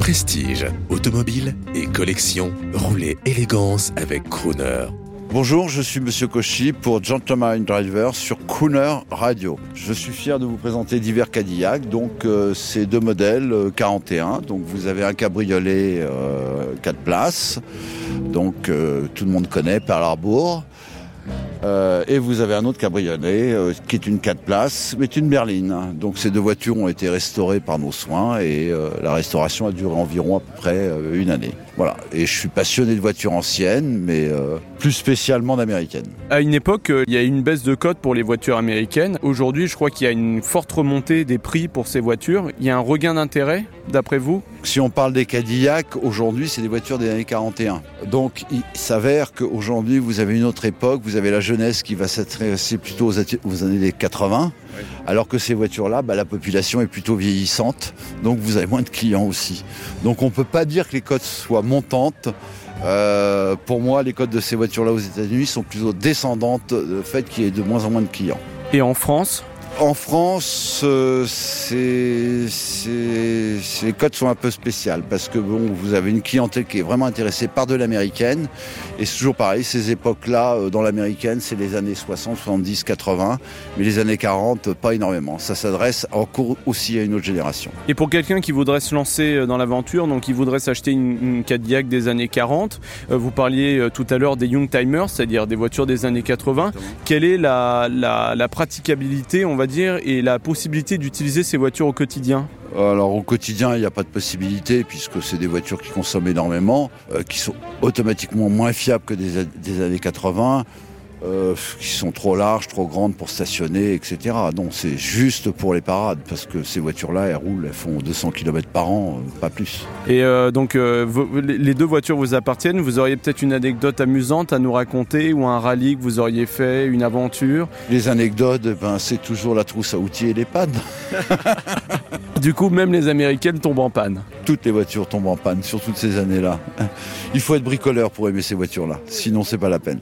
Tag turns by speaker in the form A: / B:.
A: Prestige, automobile et collection, roulez élégance avec Crooner.
B: Bonjour, je suis Monsieur Cauchy pour Gentleman Driver sur Crooner Radio. Je suis fier de vous présenter divers Cadillac. Donc, euh, c'est deux modèles 41. Donc, vous avez un cabriolet 4 euh, places. Donc, euh, tout le monde connaît Pearl Harbor. Euh, et vous avez un autre cabriolet euh, qui est une 4 places, mais une berline. Donc ces deux voitures ont été restaurées par nos soins et euh, la restauration a duré environ à peu près une année. Voilà. Et je suis passionné de voitures anciennes, mais plus spécialement d'américaines.
C: À une époque, il y a une baisse de cote pour les voitures américaines. Aujourd'hui, je crois qu'il y a une forte remontée des prix pour ces voitures. Il y a un regain d'intérêt, d'après vous?
B: Si on parle des Cadillac, aujourd'hui, c'est des voitures des années 41. Donc il s'avère qu'aujourd'hui, vous avez une autre époque, vous avez la jeunesse qui va s'intéresser plutôt aux, années 80, alors que ces voitures-là, bah, la population est plutôt vieillissante, donc vous avez moins de clients aussi. Donc on ne peut pas dire que les cotes soient montantes. Euh, pour moi, les cotes de ces voitures-là aux États-Unis sont plutôt descendantes, le fait qu'il y ait de moins en moins de clients.
C: Et en France?
B: En France, euh, les codes sont un peu spéciales parce que bon, vous avez une clientèle qui est vraiment intéressée par de l'américaine et c'est toujours pareil. Ces époques-là, euh, dans l'américaine, c'est les années 60, 70, 80, mais les années 40, pas énormément. Ça s'adresse encore aussi à une autre génération.
C: Et pour quelqu'un qui voudrait se lancer euh, dans l'aventure, donc il voudrait s'acheter une, Cadillac des années 40, vous parliez tout à l'heure des Young Timers, c'est-à-dire des voitures des années 80. Quelle est la, la, la praticabilité, on va dire, et la possibilité d'utiliser ces voitures au quotidien
B: alors au quotidien, il n'y a pas de possibilité puisque c'est des voitures qui consomment énormément, euh, qui sont automatiquement moins fiables que des, des années 80. Euh, qui sont trop larges, trop grandes pour stationner, etc. Donc c'est juste pour les parades, parce que ces voitures-là, elles roulent, elles font 200 km par an, euh, pas plus.
C: Et euh, donc les deux voitures vous appartiennent, vous auriez peut-être une anecdote amusante à nous raconter, ou un rallye que vous auriez fait, une aventure?
B: Les anecdotes, ben, c'est toujours la trousse à outils et les pannes.
C: du coup, même les américaines tombent en panne
B: Toutes les voitures tombent en panne sur toutes ces années-là. Il faut être bricoleur pour aimer ces voitures-là, sinon c'est pas la peine.